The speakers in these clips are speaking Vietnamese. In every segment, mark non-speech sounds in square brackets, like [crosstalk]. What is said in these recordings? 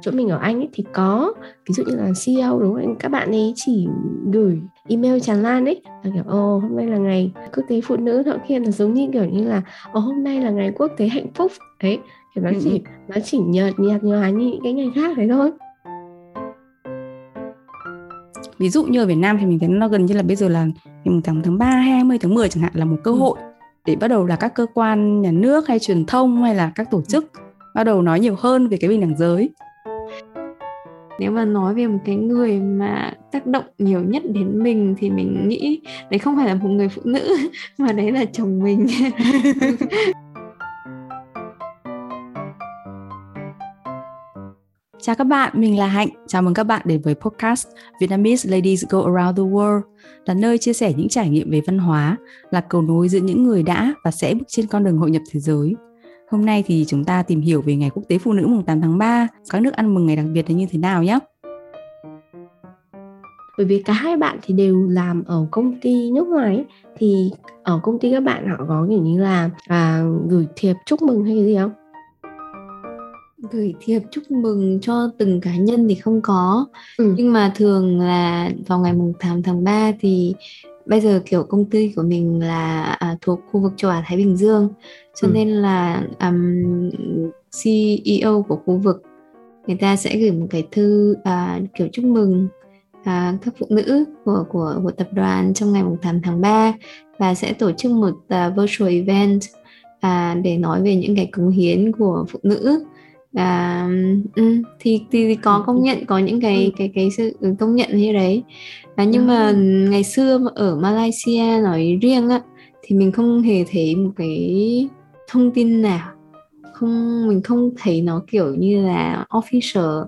chỗ mình ở Anh ấy thì có. Ví dụ như là CEO đúng không các bạn ấy chỉ gửi email tràn lan ấy là kiểu ồ hôm nay là ngày quốc tế phụ nữ nọ kia là giống như kiểu như là ồ hôm nay là ngày quốc tế hạnh phúc đấy thì nó ừ, chỉ ừ. nó chỉ nhợt nhạt nhòa như những cái ngày khác đấy thôi. Ví dụ như ở Việt Nam thì mình thấy nó gần như là bây giờ là ngày tháng tháng 3 hay 20 tháng 10 chẳng hạn là một cơ ừ. hội để bắt đầu là các cơ quan nhà nước hay truyền thông hay là các tổ chức bắt đầu nói nhiều hơn về cái bình đẳng giới nếu mà nói về một cái người mà tác động nhiều nhất đến mình thì mình nghĩ đấy không phải là một người phụ nữ [laughs] mà đấy là chồng mình [laughs] Chào các bạn, mình là Hạnh. Chào mừng các bạn đến với podcast Vietnamese Ladies Go Around the World, là nơi chia sẻ những trải nghiệm về văn hóa, là cầu nối giữa những người đã và sẽ bước trên con đường hội nhập thế giới. Hôm nay thì chúng ta tìm hiểu về Ngày Quốc tế Phụ nữ mùng 8 tháng 3, các nước ăn mừng ngày đặc biệt là như thế nào nhé. Bởi vì cả hai bạn thì đều làm ở công ty nước ngoài thì ở công ty các bạn họ có kiểu như là à, gửi thiệp chúc mừng hay cái gì không? gửi thiệp chúc mừng cho từng cá nhân thì không có ừ. nhưng mà thường là vào ngày mùng 8 tháng 3 thì bây giờ kiểu công ty của mình là à, thuộc khu vực châu Á Thái Bình Dương cho ừ. nên là um, CEO của khu vực người ta sẽ gửi một cái thư à, kiểu chúc mừng à, các phụ nữ của của của tập đoàn trong ngày 8 tháng 3 và sẽ tổ chức một uh, virtual event à, để nói về những cái cống hiến của phụ nữ à, um, thì, thì có công nhận có những cái ừ. cái cái sự công nhận như đấy à, nhưng mà ngày xưa ở Malaysia nói riêng á thì mình không hề thấy một cái thông tin nào không mình không thấy nó kiểu như là official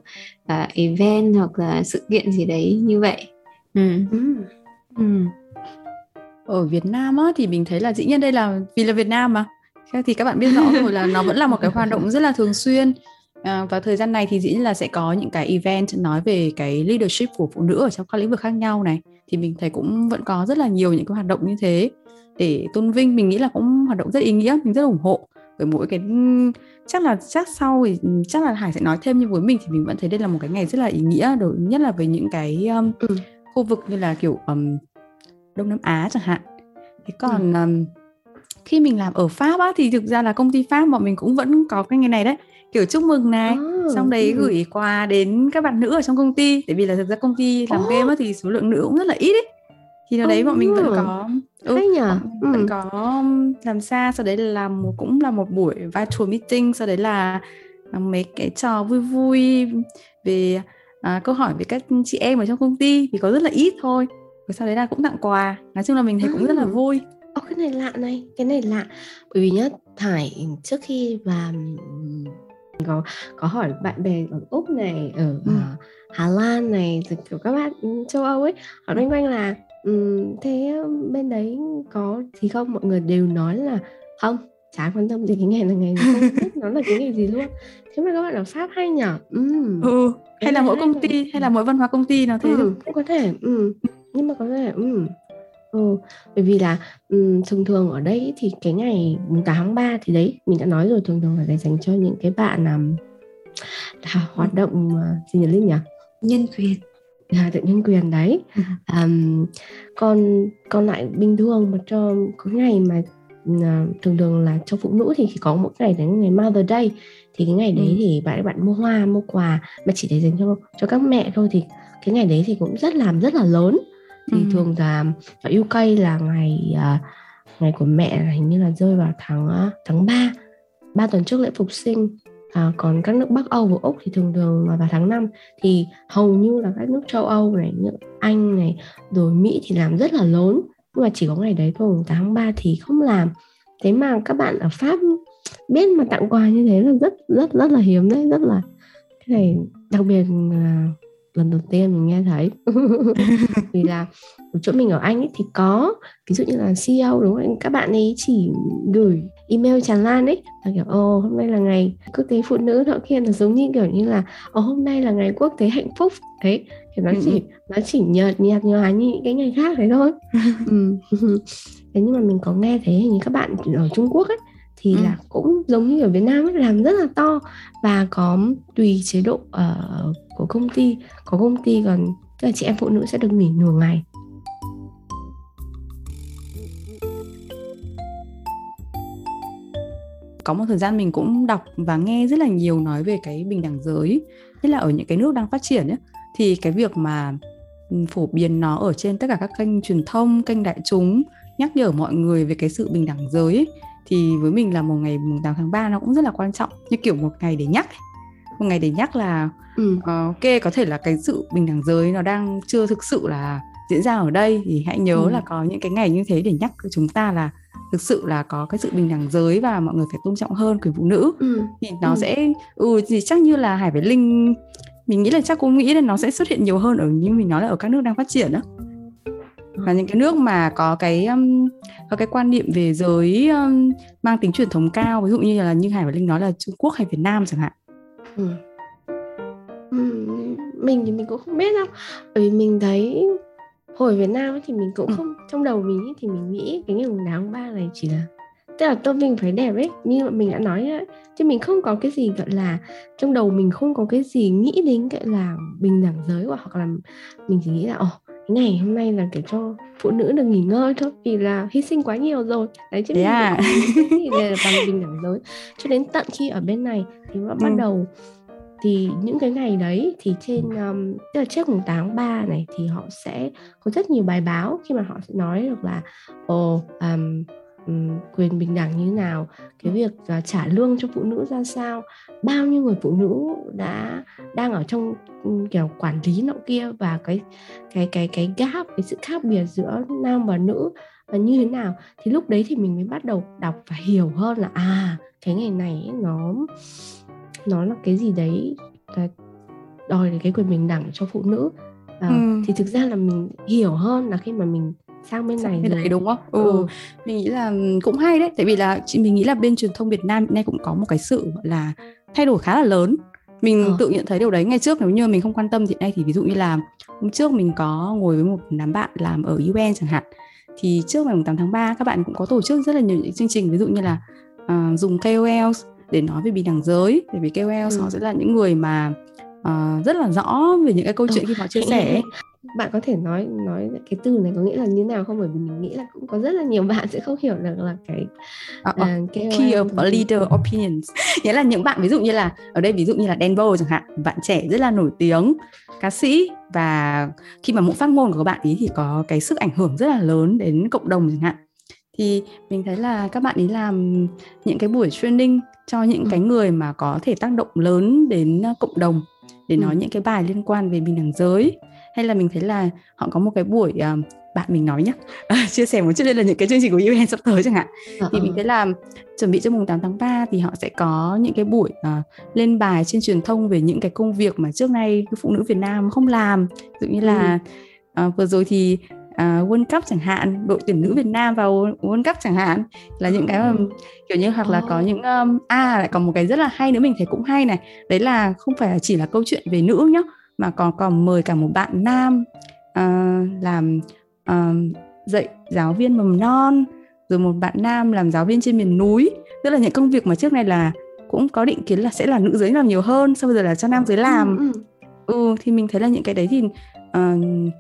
uh, event hoặc là sự kiện gì đấy như vậy ừ. Ừ. Ừ. ở Việt Nam á thì mình thấy là dĩ nhiên đây là vì là Việt Nam mà thì các bạn biết rõ rồi là nó vẫn là một cái hoạt động rất là thường xuyên à, và thời gian này thì dĩ nhiên là sẽ có những cái event nói về cái leadership của phụ nữ ở trong các lĩnh vực khác nhau này. Thì mình thấy cũng vẫn có rất là nhiều những cái hoạt động như thế để tôn vinh. Mình nghĩ là cũng hoạt động rất ý nghĩa mình rất ủng hộ. Bởi mỗi cái chắc là chắc sau thì chắc là Hải sẽ nói thêm nhưng với mình thì mình vẫn thấy đây là một cái ngày rất là ý nghĩa đối nhất là với những cái um, ừ. khu vực như là kiểu um, Đông Nam Á chẳng hạn. Thế còn ừ. um, khi mình làm ở Pháp á, thì thực ra là công ty Pháp bọn mình cũng vẫn có cái ngày này đấy kiểu chúc mừng này. Oh, xong đấy ừ. gửi quà đến các bạn nữ ở trong công ty. Tại vì là thực ra công ty làm oh. game á, thì số lượng nữ cũng rất là ít ấy. Thì nó đấy oh. bọn mình vẫn có ừ, hay nhỉ? vẫn, vẫn có làm xa. Sau đấy là làm một, cũng là một buổi virtual meeting. Sau đấy là mấy cái trò vui vui về à, câu hỏi về các chị em ở trong công ty. Thì có rất là ít thôi. Rồi sau đấy là cũng tặng quà. Nói chung là mình thấy cũng rất là vui. Ồ cái này lạ này, cái này lạ. Bởi vì nhá, Thải trước khi và có có hỏi bạn bè ở úc này ở ừ. uh, hà lan này rồi kiểu các bạn châu âu ấy họ loanh quanh là um, thế bên đấy có thì không mọi người đều nói là không chả quan tâm gì cái ngày là ngày không [laughs] biết nó là cái ngày gì luôn thế mà các bạn ở pháp hay nhở ừ. ừ. hay là mỗi công ty hay là mỗi văn hóa công ty nào thế ừ, cũng có thể ừ. nhưng mà có thể ừ Ừ, bởi vì là um, thường thường ở đây thì cái ngày mùng 8 tháng 3 thì đấy mình đã nói rồi thường thường là để dành cho những cái bạn um, là hoạt động uh, gì nhỉ Linh nhỉ? Nhân quyền. Là tự nhân quyền đấy. Um, còn còn lại bình thường mà cho có ngày mà uh, thường thường là cho phụ nữ thì chỉ có một ngày đấy ngày Mother Day thì cái ngày đấy ừ. thì bạn bạn mua hoa mua quà mà chỉ để dành cho cho các mẹ thôi thì cái ngày đấy thì cũng rất làm rất là lớn thì ừ. thường là ở UK là ngày uh, ngày của mẹ hình như là rơi vào tháng uh, tháng 3 ba tuần trước lễ phục sinh à, còn các nước Bắc Âu và Úc thì thường thường là vào tháng 5 thì hầu như là các nước châu Âu này, nước Anh này, rồi Mỹ thì làm rất là lớn. Nhưng mà chỉ có ngày đấy thôi tháng 3 thì không làm. Thế mà các bạn ở Pháp biết mà tặng quà như thế là rất rất rất là hiếm đấy rất là cái này đặc biệt là lần đầu tiên mình nghe thấy. [laughs] Vì là chỗ mình ở Anh ấy thì có ví dụ như là CEO đúng không các bạn ấy chỉ gửi email tràn lan ấy là kiểu ồ hôm nay là ngày quốc tế phụ nữ nọ kia là giống như kiểu như là ồ hôm nay là ngày quốc tế hạnh phúc đấy thì nó chỉ nó chỉ nhợt nhạt nhòa như những cái ngày khác đấy thôi. Ừ. [laughs] [laughs] thế nhưng mà mình có nghe thấy hình như các bạn ở Trung Quốc ấy thì ừ. là cũng giống như ở Việt Nam ấy, làm rất là to. Và có tùy chế độ uh, của công ty. Có công ty còn tức là chị em phụ nữ sẽ được nghỉ nửa ngày. Có một thời gian mình cũng đọc và nghe rất là nhiều nói về cái bình đẳng giới nhất là ở những cái nước đang phát triển ấy, thì cái việc mà ừ, phổ biến nó ở trên tất cả các kênh truyền thông kênh đại chúng nhắc nhở mọi người về cái sự bình đẳng giới ấy, thì với mình là một ngày mùng 8 tháng 3 nó cũng rất là quan trọng như kiểu một ngày để nhắc một ngày để nhắc là ừ. uh, ok có thể là cái sự bình đẳng giới nó đang chưa thực sự là diễn ra ở đây thì hãy nhớ ừ. là có những cái ngày như thế để nhắc chúng ta là thực sự là có cái sự bình đẳng giới và mọi người phải tôn trọng hơn quyền phụ nữ ừ. thì nó ừ. sẽ ừ thì chắc như là Hải với Linh mình nghĩ là chắc cũng nghĩ là nó sẽ xuất hiện nhiều hơn ở như mình nói là ở các nước đang phát triển đó và những cái nước mà có cái um, có cái quan niệm về giới um, mang tính truyền thống cao ví dụ như là như Hải và Linh nói là Trung Quốc hay Việt Nam chẳng hạn. Ừ. Ừ, mình thì mình cũng không biết đâu. Bởi vì mình thấy hồi Việt Nam ấy thì mình cũng ừ. không trong đầu mình ấy thì mình nghĩ cái ngày mùng tháng ba này chỉ là tức là tôi mình phải đẹp ấy. Như mình đã nói ấy, chứ mình không có cái gì gọi là trong đầu mình không có cái gì nghĩ đến gọi là bình đẳng giới hoặc là mình chỉ nghĩ là ồ ngày hôm nay là để cho phụ nữ được nghỉ ngơi thôi vì là hy sinh quá nhiều rồi đấy chứ yeah. mình [laughs] là bằng bình đẳng giới cho đến tận khi ở bên này thì bắt ừ. đầu thì những cái ngày đấy thì trên um, tức là trước mùng 8 3 này thì họ sẽ có rất nhiều bài báo khi mà họ sẽ nói được là ồ um, quyền bình đẳng như thế nào cái việc uh, trả lương cho phụ nữ ra sao bao nhiêu người phụ nữ đã đang ở trong um, kiểu quản lý nọ kia và cái cái cái cái gap cái sự khác biệt giữa nam và nữ là như thế nào thì lúc đấy thì mình mới bắt đầu đọc và hiểu hơn là à cái ngày này nó nó là cái gì đấy là đòi cái quyền bình đẳng cho phụ nữ à, ừ. thì thực ra là mình hiểu hơn là khi mà mình sang bên này bên này đúng không? Ừ. ừ. Mình nghĩ là cũng hay đấy, tại vì là chị mình nghĩ là bên truyền thông Việt Nam hiện nay cũng có một cái sự gọi là thay đổi khá là lớn. Mình ờ. tự nhận thấy điều đấy ngày trước nếu như mình không quan tâm thì nay thì ví dụ như là hôm trước mình có ngồi với một đám bạn làm ở UN chẳng hạn thì trước ngày 8 tháng 3 các bạn cũng có tổ chức rất là nhiều những chương trình ví dụ như là uh, dùng KOLs để nói về bình đẳng giới bởi vì KOLs ừ. họ sẽ là những người mà uh, rất là rõ về những cái câu chuyện ừ. khi họ chia sẻ. Bạn có thể nói nói cái từ này có nghĩa là như nào không? Bởi vì mình nghĩ là cũng có rất là nhiều [laughs] bạn sẽ không hiểu được là cái uh, uh, key of a leader opinions. [laughs] Nghĩa là những bạn ví dụ như là ở đây ví dụ như là Denver chẳng hạn bạn trẻ rất là nổi tiếng ca sĩ và khi mà mỗi phát ngôn của các bạn ý thì có cái sức ảnh hưởng rất là lớn đến cộng đồng chẳng hạn. Thì mình thấy là các bạn ý làm những cái buổi training cho những cái người mà có thể tác động lớn đến cộng đồng để nói những cái bài liên quan về bình đẳng giới. Hay là mình thấy là họ có một cái buổi uh, bạn mình nói nhé uh, [laughs] chia sẻ một chút đây là những cái chương trình của UN sắp tới chẳng hạn. Uh-uh. thì mình thấy là chuẩn bị cho mùng 8 tháng 3 thì họ sẽ có những cái buổi uh, lên bài trên truyền thông về những cái công việc mà trước nay phụ nữ Việt Nam không làm. Dụ như là uh, vừa rồi thì uh, World Cup chẳng hạn đội tuyển nữ Việt Nam vào World Cup chẳng hạn là những cái mà kiểu như hoặc là có những um, à lại còn một cái rất là hay nữa mình thấy cũng hay này đấy là không phải chỉ là câu chuyện về nữ nhá mà còn còn mời cả một bạn nam uh, làm uh, dạy giáo viên mầm non rồi một bạn nam làm giáo viên trên miền núi. Tức là những công việc mà trước này là cũng có định kiến là sẽ là nữ giới làm nhiều hơn sau bây giờ là cho nam giới làm. Ừ, ừ. ừ thì mình thấy là những cái đấy thì uh,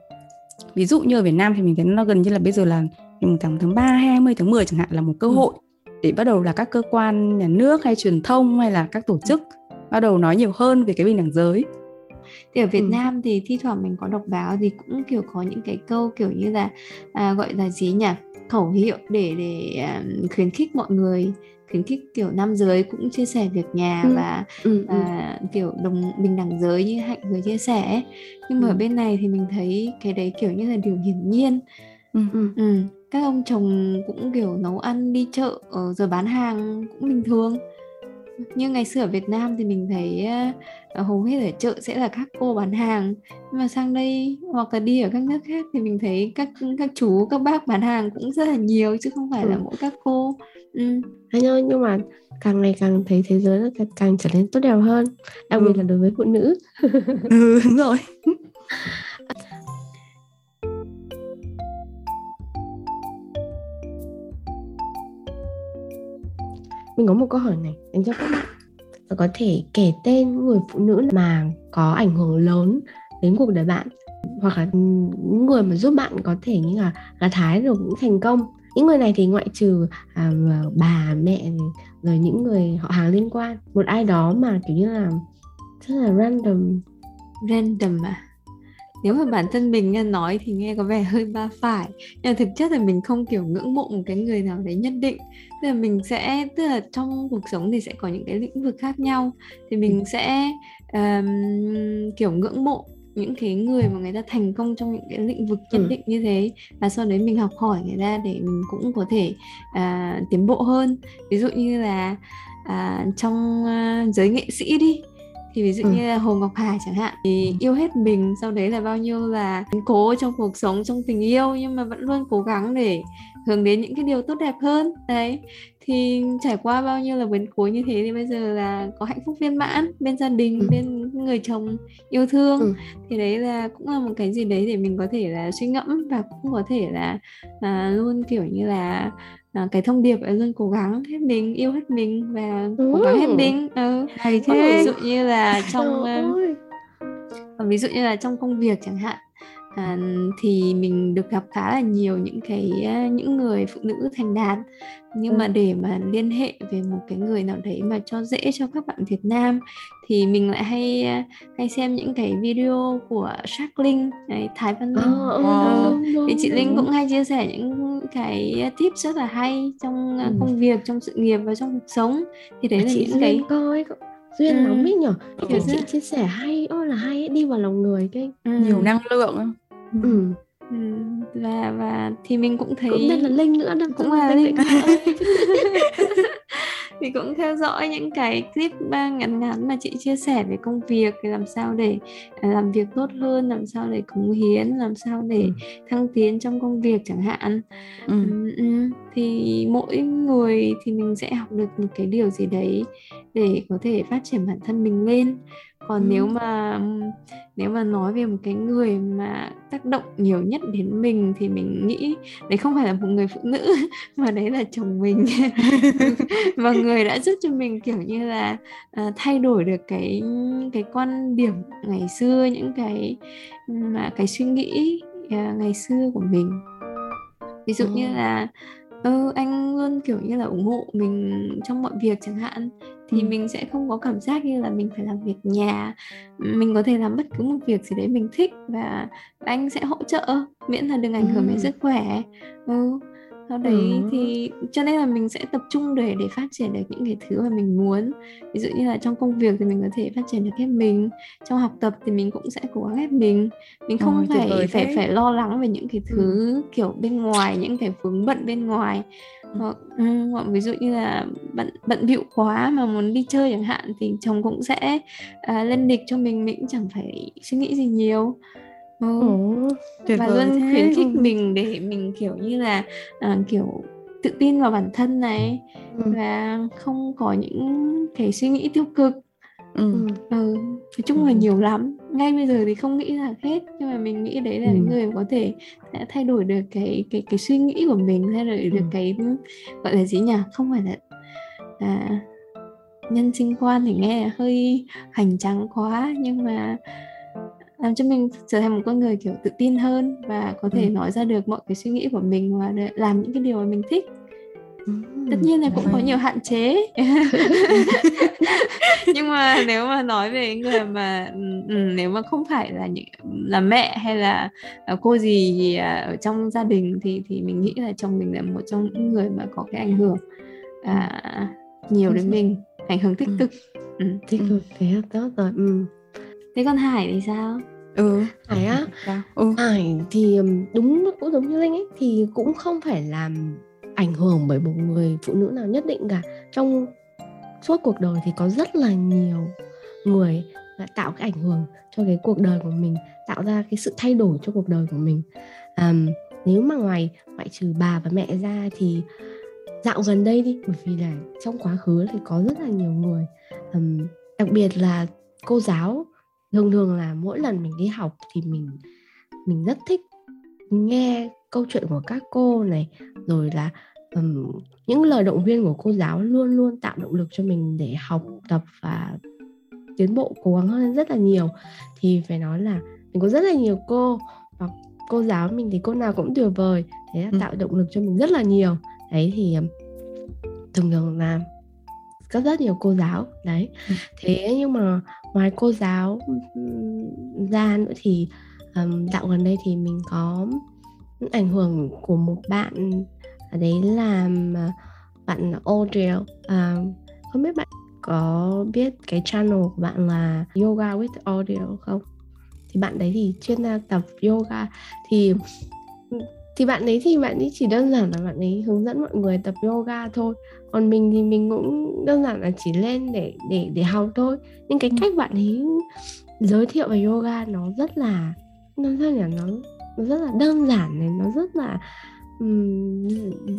ví dụ như ở Việt Nam thì mình thấy nó gần như là bây giờ là ngày tháng tháng 3 hay 20 tháng 10 chẳng hạn là một cơ ừ. hội để bắt đầu là các cơ quan nhà nước hay truyền thông hay là các tổ chức bắt đầu nói nhiều hơn về cái bình đẳng giới thì ở Việt ừ. Nam thì thi thoảng mình có đọc báo thì cũng kiểu có những cái câu kiểu như là à, gọi là gì nhỉ khẩu hiệu để để um, khuyến khích mọi người khuyến khích kiểu nam giới cũng chia sẻ việc nhà ừ. và ừ, và ừ. kiểu đồng bình đẳng giới như hạnh vừa chia sẻ nhưng mà ừ. ở bên này thì mình thấy cái đấy kiểu như là điều hiển nhiên ừ. Ừ. Ừ. các ông chồng cũng kiểu nấu ăn đi chợ ờ, rồi bán hàng cũng bình thường như ngày xưa ở Việt Nam thì mình thấy uh, hầu hết ở chợ sẽ là các cô bán hàng nhưng mà sang đây hoặc là đi ở các nước khác thì mình thấy các các chú các bác bán hàng cũng rất là nhiều chứ không phải ừ. là mỗi các cô ừ. nhưng, nhưng mà càng ngày càng thấy thế giới nó càng, càng trở nên tốt đẹp hơn đặc ừ. biệt là đối với phụ nữ ừ đúng rồi [laughs] mình có một câu hỏi này dành cho các bạn. Và có thể kể tên người phụ nữ mà có ảnh hưởng lớn đến cuộc đời bạn hoặc là những người mà giúp bạn có thể như là gặt hái được những thành công. Những người này thì ngoại trừ à, bà mẹ rồi những người họ hàng liên quan. Một ai đó mà kiểu như là rất là random. Random à? Nếu mà bản thân mình nói thì nghe có vẻ hơi ba phải. Nhưng thực chất là mình không kiểu ngưỡng mộ một cái người nào đấy nhất định. Tức là mình sẽ tức là trong cuộc sống thì sẽ có những cái lĩnh vực khác nhau. Thì mình ừ. sẽ um, kiểu ngưỡng mộ những cái người mà người ta thành công trong những cái lĩnh vực nhất ừ. định như thế. Và sau đấy mình học hỏi người ta để mình cũng có thể uh, tiến bộ hơn. Ví dụ như là uh, trong uh, giới nghệ sĩ đi thì ví dụ ừ. như là Hồ Ngọc Hà chẳng hạn thì yêu hết mình sau đấy là bao nhiêu là cố trong cuộc sống trong tình yêu nhưng mà vẫn luôn cố gắng để hướng đến những cái điều tốt đẹp hơn đấy thì trải qua bao nhiêu là biến cố như thế thì bây giờ là có hạnh phúc viên mãn bên gia đình ừ. bên người chồng yêu thương ừ. thì đấy là cũng là một cái gì đấy để mình có thể là suy ngẫm và cũng có thể là à, luôn kiểu như là à, cái thông điệp là luôn cố gắng hết mình yêu hết mình và cố gắng hết mình. Ừ. hay thế ví dụ như là [laughs] trong uh, ví dụ như là trong công việc chẳng hạn à, thì mình được gặp khá là nhiều những cái những người phụ nữ thành đạt nhưng ừ. mà để mà liên hệ về một cái người nào đấy mà cho dễ cho các bạn Việt Nam thì mình lại hay hay xem những cái video của Shark Linh này Thái Văn Linh oh, wow. thì chị Linh cũng hay chia sẻ những cái tip rất là hay trong ừ. công việc trong sự nghiệp và trong cuộc sống thì đấy là chị những cái coi duyên ừ. lắm ấy nhở kiểu chị chia sẻ hay ôi là hay đi vào lòng người cái ừ. nhiều năng lượng ừ. ừ. và và thì mình cũng thấy cũng tên là linh nữa đâu cũng là linh [laughs] [laughs] thì cũng theo dõi những cái clip ngắn ngắn mà chị chia sẻ về công việc làm sao để à, làm việc tốt hơn làm sao để cống hiến làm sao để ừ. thăng tiến trong công việc chẳng hạn ừ. Ừ, thì mỗi người thì mình sẽ học được một cái điều gì đấy để có thể phát triển bản thân mình lên còn ừ. nếu mà nếu mà nói về một cái người mà tác động nhiều nhất đến mình thì mình nghĩ đấy không phải là một người phụ nữ [laughs] mà đấy là chồng mình [laughs] và người đã giúp cho mình kiểu như là uh, thay đổi được cái cái quan điểm ngày xưa những cái mà cái suy nghĩ uh, ngày xưa của mình ví dụ ừ. như là ừ, anh luôn kiểu như là ủng hộ mình trong mọi việc chẳng hạn. Thì ừ. mình sẽ không có cảm giác như là mình phải làm việc nhà. Mình có thể làm bất cứ một việc gì đấy mình thích và anh sẽ hỗ trợ miễn là đừng ảnh hưởng đến sức khỏe. Ừ sau đấy ừ. thì cho nên là mình sẽ tập trung để để phát triển được những cái thứ mà mình muốn. Ví dụ như là trong công việc thì mình có thể phát triển được hết mình trong học tập thì mình cũng sẽ cố gắng hết mình. Mình không Ôi, phải phải phải lo lắng về những cái thứ ừ. kiểu bên ngoài những cái vướng bận bên ngoài. Hoặc, ừ, hoặc ví dụ như là bận bận bịu quá mà muốn đi chơi chẳng hạn thì chồng cũng sẽ uh, lên lịch cho mình mình cũng chẳng phải suy nghĩ gì nhiều ừ. Ồ, và luôn thế. khuyến khích mình để mình kiểu như là uh, kiểu tự tin vào bản thân này ừ. và không có những cái suy nghĩ tiêu cực ừ. ừ. nói chung là nhiều lắm ngay bây giờ thì không nghĩ là hết nhưng mà mình nghĩ đấy là ừ. những người có thể thay đổi được cái cái cái suy nghĩ của mình thay đổi được ừ. cái gọi là gì nhỉ không phải là à, nhân sinh quan thì nghe hơi hoành tráng quá nhưng mà làm cho mình trở thành một con người kiểu tự tin hơn và có thể ừ. nói ra được mọi cái suy nghĩ của mình và làm những cái điều mà mình thích. Ừ. tất nhiên là cũng có nhiều hạn chế. [laughs] Nhưng mà [laughs] nếu mà nói về người mà nếu mà không phải là những là mẹ hay là ờ, cô gì, gì à, ở trong gia đình thì thì mình nghĩ là chồng mình là một trong những người mà có cái ảnh hưởng à, nhiều đến mình ảnh hưởng tích cực. Ừ. tích cực thế tốt rồi. Ừ thế còn hải thì sao ừ hải á? ừ. hải thì đúng cũng giống như linh ấy thì cũng không phải làm ảnh hưởng bởi một người phụ nữ nào nhất định cả. Trong suốt cuộc đời thì có rất là nhiều người đã tạo cái ảnh hưởng cho cái cuộc đời của mình tạo ra cái sự thay đổi cho cuộc đời của mình. Um, nếu mà ngoài ngoại trừ bà và mẹ ra thì dạo gần đây đi bởi vì là trong quá khứ thì có rất là nhiều người um, đặc biệt là cô giáo thường thường là mỗi lần mình đi học thì mình mình rất thích nghe câu chuyện của các cô này rồi là um, những lời động viên của cô giáo luôn luôn tạo động lực cho mình để học tập và tiến bộ cố gắng hơn rất là nhiều thì phải nói là mình có rất là nhiều cô và cô giáo mình thì cô nào cũng tuyệt vời thế là ừ. tạo động lực cho mình rất là nhiều đấy thì thường thường là có rất nhiều cô giáo đấy ừ. thế nhưng mà ngoài cô giáo ra nữa thì um, dạo gần đây thì mình có ảnh hưởng của một bạn đấy là bạn Audrey uh, không biết bạn có biết cái channel của bạn là Yoga with Audio không? Thì bạn đấy thì chuyên tập yoga thì thì bạn ấy thì bạn ấy chỉ đơn giản là bạn ấy hướng dẫn mọi người tập yoga thôi. Còn mình thì mình cũng đơn giản là chỉ lên để để để học thôi. Nhưng cái ừ. cách bạn ấy giới thiệu về yoga nó rất là nó sao nhỉ? Nó nó rất là đơn giản này nó rất là um,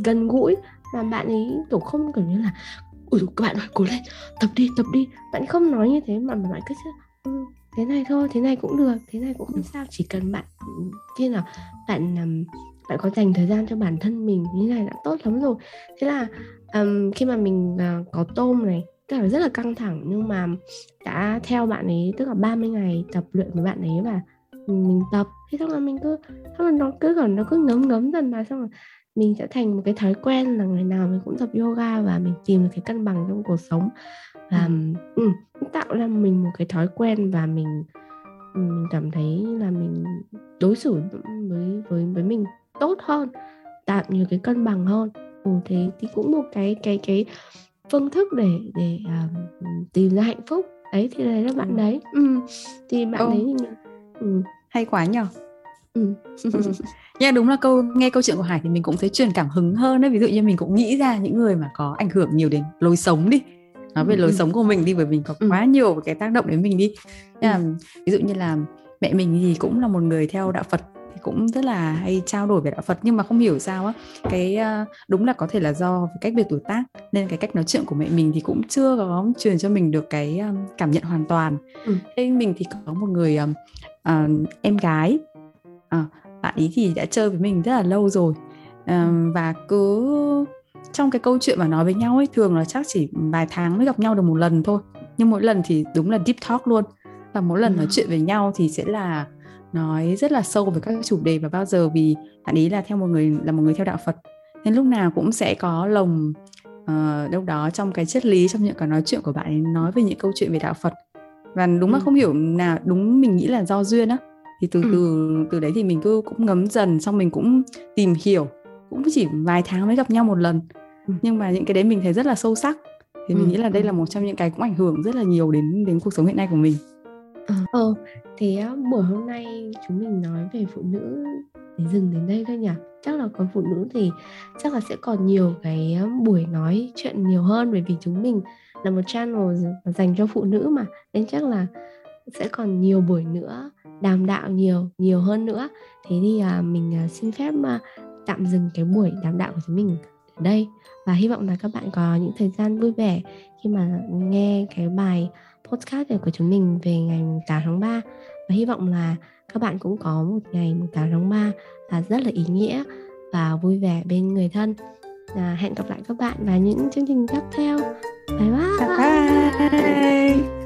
gần gũi. Mà bạn ấy kiểu không kiểu như là ui các bạn ơi cố lên tập đi tập đi. Bạn không nói như thế mà mà bạn cứ ừ, thế này thôi thế này cũng được thế này cũng không sao. Chỉ cần bạn khi nào bạn bạn có dành thời gian cho bản thân mình như này đã tốt lắm rồi. Thế là um, khi mà mình uh, có tôm này tức là rất là căng thẳng nhưng mà đã theo bạn ấy tức là 30 ngày tập luyện với bạn ấy và mình tập thế xong là mình cứ xong là nó cứ còn nó cứ ngấm ngấm dần mà xong rồi mình sẽ thành một cái thói quen là ngày nào mình cũng tập yoga và mình tìm được cái cân bằng trong cuộc sống. Và ừ, tạo ra mình một cái thói quen và mình mình cảm thấy là mình đối xử với với với mình tốt hơn tạo nhiều cái cân bằng hơn ừ, thế thì cũng một cái cái cái phương thức để để uh, tìm ra hạnh phúc đấy thì đấy là bạn ừ. đấy ừ. thì bạn oh. đấy thì ừ. hay quá nhở ừ. nhưng đúng là câu nghe câu chuyện của Hải thì mình cũng thấy truyền cảm hứng hơn đấy ví dụ như mình cũng nghĩ ra những người mà có ảnh hưởng nhiều đến lối sống đi nói về ừ. lối sống của mình đi bởi mình có quá nhiều cái tác động đến mình đi là, ví dụ như là mẹ mình thì cũng là một người theo đạo Phật cũng rất là hay trao đổi về đạo Phật nhưng mà không hiểu sao á cái đúng là có thể là do cách biệt tuổi tác nên cái cách nói chuyện của mẹ mình thì cũng chưa có truyền cho mình được cái cảm nhận hoàn toàn. Ừ. Thế mình thì có một người uh, em gái uh, bạn ý thì đã chơi với mình rất là lâu rồi uh, và cứ trong cái câu chuyện mà nói với nhau ấy thường là chắc chỉ vài tháng mới gặp nhau được một lần thôi nhưng mỗi lần thì đúng là deep talk luôn và mỗi lần nói chuyện với nhau thì sẽ là nói rất là sâu về các chủ đề và bao giờ vì bạn ý là theo một người là một người theo đạo Phật nên lúc nào cũng sẽ có lồng uh, đâu đó trong cái triết lý trong những cái nói chuyện của bạn ấy nói về những câu chuyện về đạo Phật và đúng ừ. mà không hiểu nào đúng mình nghĩ là do duyên á thì từ ừ. từ từ đấy thì mình cứ cũng ngấm dần xong mình cũng tìm hiểu cũng chỉ vài tháng mới gặp nhau một lần ừ. nhưng mà những cái đấy mình thấy rất là sâu sắc thì ừ. mình nghĩ là đây là một trong những cái cũng ảnh hưởng rất là nhiều đến đến cuộc sống hiện nay của mình ờ. ờ Thế buổi hôm nay chúng mình nói về phụ nữ để dừng đến đây thôi nhỉ? Chắc là còn phụ nữ thì chắc là sẽ còn nhiều cái buổi nói chuyện nhiều hơn bởi vì chúng mình là một channel dành cho phụ nữ mà nên chắc là sẽ còn nhiều buổi nữa đàm đạo nhiều nhiều hơn nữa. Thế thì à, mình à, xin phép à, tạm dừng cái buổi đàm đạo của chúng mình ở đây và hy vọng là các bạn có những thời gian vui vẻ khi mà nghe cái bài podcast này của chúng mình về ngày 8 tháng 3 và hy vọng là các bạn cũng có một ngày 8 tháng 3 là rất là ý nghĩa và vui vẻ bên người thân. À, hẹn gặp lại các bạn vào những chương trình tiếp theo. Bye bye, bye, bye.